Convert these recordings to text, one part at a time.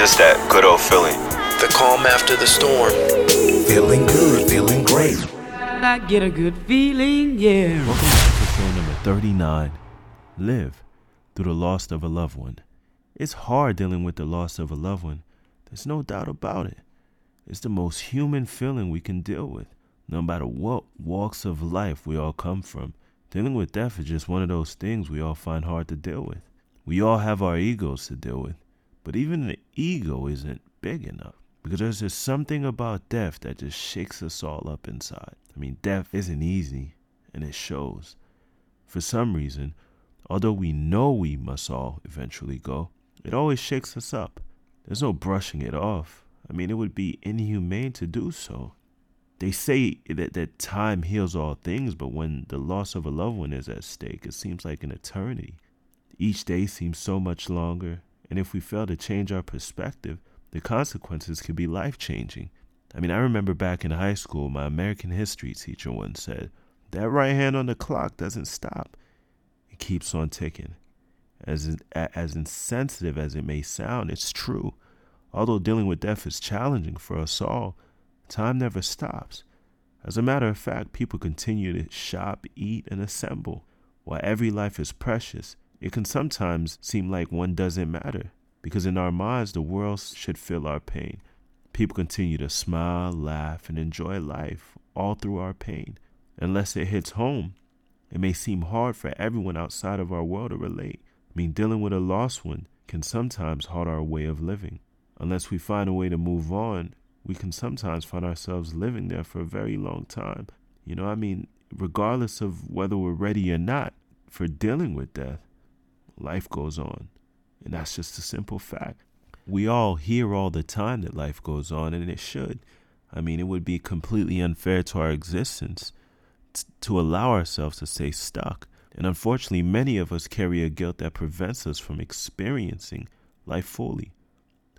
It's just that good old feeling. The calm after the storm. Feeling good, feeling great. I get a good feeling, yeah. Welcome to episode number 39 Live Through the Loss of a Loved One. It's hard dealing with the loss of a loved one. There's no doubt about it. It's the most human feeling we can deal with, no matter what walks of life we all come from. Dealing with death is just one of those things we all find hard to deal with. We all have our egos to deal with, but even the ego isn't big enough because there's just something about death that just shakes us all up inside. I mean, death isn't easy, and it shows. For some reason, although we know we must all eventually go, it always shakes us up. There's no brushing it off. I mean, it would be inhumane to do so. They say that, that time heals all things, but when the loss of a loved one is at stake, it seems like an eternity. Each day seems so much longer, and if we fail to change our perspective, the consequences could be life changing. I mean, I remember back in high school, my American history teacher once said, That right hand on the clock doesn't stop, it keeps on ticking. As, as insensitive as it may sound, it's true. Although dealing with death is challenging for us all, time never stops. As a matter of fact, people continue to shop, eat, and assemble. While every life is precious, it can sometimes seem like one doesn't matter because in our minds, the world should feel our pain. People continue to smile, laugh, and enjoy life all through our pain. Unless it hits home, it may seem hard for everyone outside of our world to relate. I mean, dealing with a lost one can sometimes halt our way of living. Unless we find a way to move on, we can sometimes find ourselves living there for a very long time. You know, I mean, regardless of whether we're ready or not for dealing with death, life goes on. And that's just a simple fact. We all hear all the time that life goes on, and it should. I mean, it would be completely unfair to our existence t- to allow ourselves to stay stuck. And unfortunately, many of us carry a guilt that prevents us from experiencing life fully.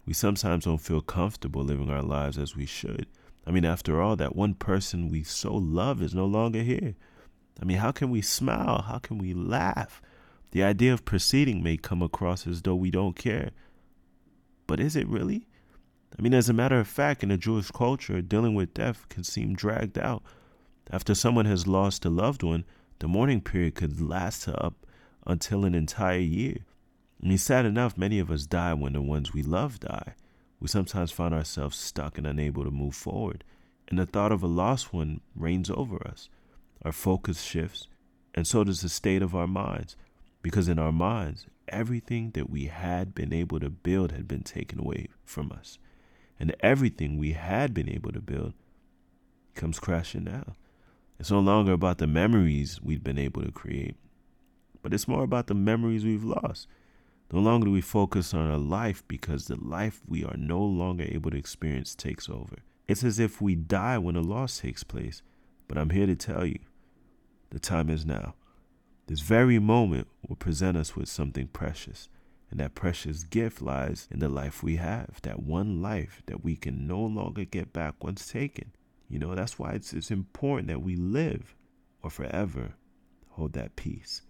We sometimes don't feel comfortable living our lives as we should. I mean, after all, that one person we so love is no longer here. I mean, how can we smile? How can we laugh? The idea of proceeding may come across as though we don't care. But is it really? I mean, as a matter of fact, in a Jewish culture, dealing with death can seem dragged out. After someone has lost a loved one, the mourning period could last up until an entire year. I mean, sad enough, many of us die when the ones we love die. We sometimes find ourselves stuck and unable to move forward, and the thought of a lost one reigns over us. Our focus shifts, and so does the state of our minds, because in our minds, everything that we had been able to build had been taken away from us. And everything we had been able to build comes crashing down. It's no longer about the memories we've been able to create, but it's more about the memories we've lost. No longer do we focus on our life because the life we are no longer able to experience takes over. It's as if we die when a loss takes place. But I'm here to tell you the time is now. This very moment will present us with something precious. And that precious gift lies in the life we have, that one life that we can no longer get back once taken. You know, that's why it's, it's important that we live or forever hold that peace.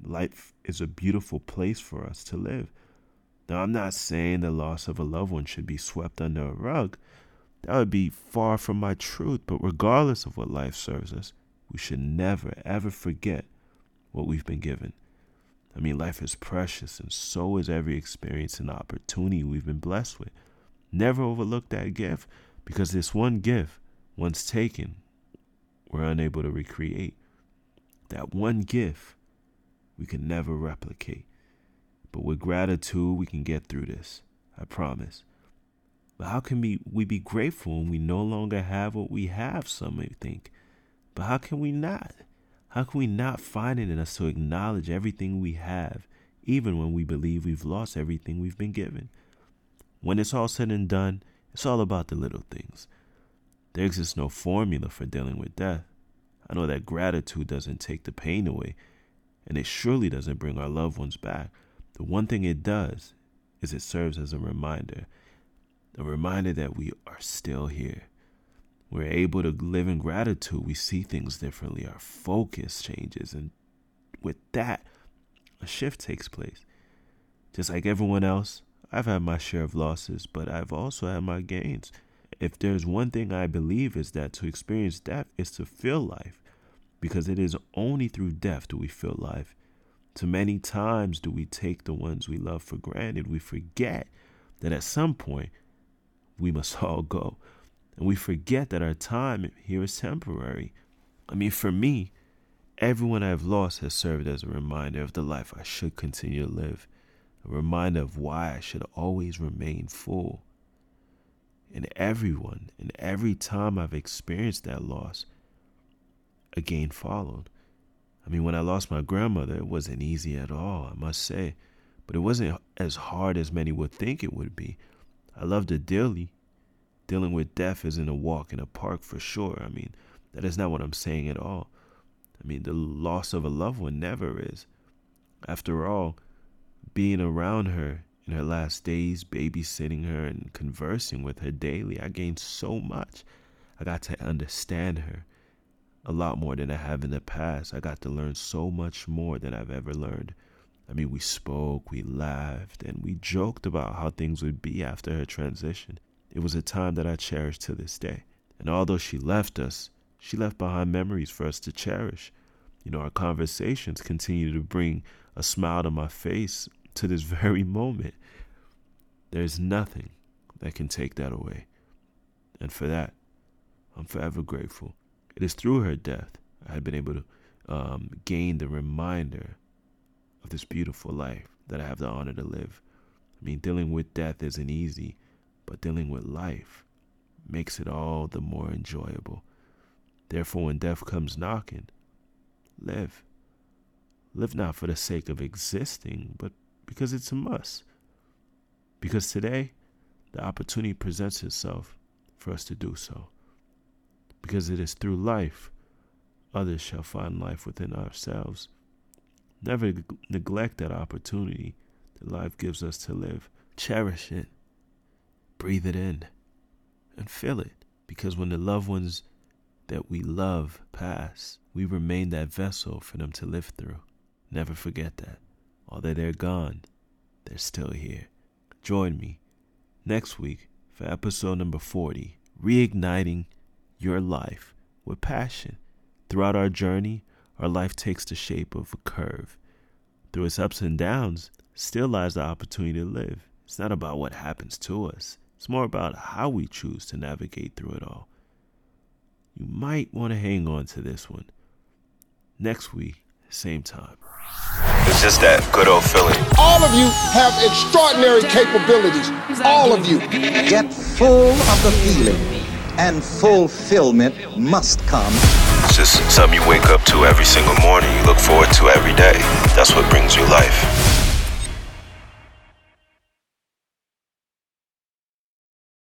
Life is a beautiful place for us to live. Now, I'm not saying the loss of a loved one should be swept under a rug. That would be far from my truth. But regardless of what life serves us, we should never, ever forget what we've been given. I mean, life is precious, and so is every experience and opportunity we've been blessed with. Never overlook that gift because this one gift, once taken, we're unable to recreate. That one gift we can never replicate. But with gratitude, we can get through this. I promise. But how can we, we be grateful when we no longer have what we have, some may think? But how can we not? How can we not find it in us to acknowledge everything we have, even when we believe we've lost everything we've been given? When it's all said and done, it's all about the little things. There exists no formula for dealing with death. I know that gratitude doesn't take the pain away, and it surely doesn't bring our loved ones back. The one thing it does is it serves as a reminder a reminder that we are still here. We're able to live in gratitude. We see things differently. Our focus changes. And with that, a shift takes place. Just like everyone else, I've had my share of losses, but I've also had my gains. If there's one thing I believe is that to experience death is to feel life, because it is only through death do we feel life. Too many times do we take the ones we love for granted. We forget that at some point we must all go. And we forget that our time here is temporary. I mean, for me, everyone I've lost has served as a reminder of the life I should continue to live, a reminder of why I should always remain full. And everyone, and every time I've experienced that loss, a gain followed. I mean, when I lost my grandmother, it wasn't easy at all, I must say, but it wasn't as hard as many would think it would be. I loved her dearly. Dealing with death isn't a walk in a park for sure. I mean, that is not what I'm saying at all. I mean, the loss of a loved one never is. After all, being around her in her last days, babysitting her and conversing with her daily, I gained so much. I got to understand her a lot more than I have in the past. I got to learn so much more than I've ever learned. I mean, we spoke, we laughed, and we joked about how things would be after her transition. It was a time that I cherish to this day. And although she left us, she left behind memories for us to cherish. You know, our conversations continue to bring a smile to my face to this very moment. There's nothing that can take that away. And for that, I'm forever grateful. It is through her death I have been able to um, gain the reminder of this beautiful life that I have the honor to live. I mean, dealing with death isn't easy, but dealing with life makes it all the more enjoyable. Therefore, when death comes knocking, live. Live not for the sake of existing, but because it's a must. Because today, the opportunity presents itself for us to do so because it is through life others shall find life within ourselves. Never neglect that opportunity that life gives us to live. Cherish it, breathe it in, and feel it. Because when the loved ones that we love pass, we remain that vessel for them to live through. Never forget that. Although they're gone, they're still here. Join me next week for episode number 40 Reigniting your life with passion. Throughout our journey, our life takes the shape of a curve. Through its ups and downs, still lies the opportunity to live. It's not about what happens to us, it's more about how we choose to navigate through it all. You might want to hang on to this one. Next week, same time. It's just that good old feeling. All of you have extraordinary capabilities. All of you. Get full of the feeling and fulfillment must come. It's just something you wake up to every single morning, you look forward to every day. That's what brings you life.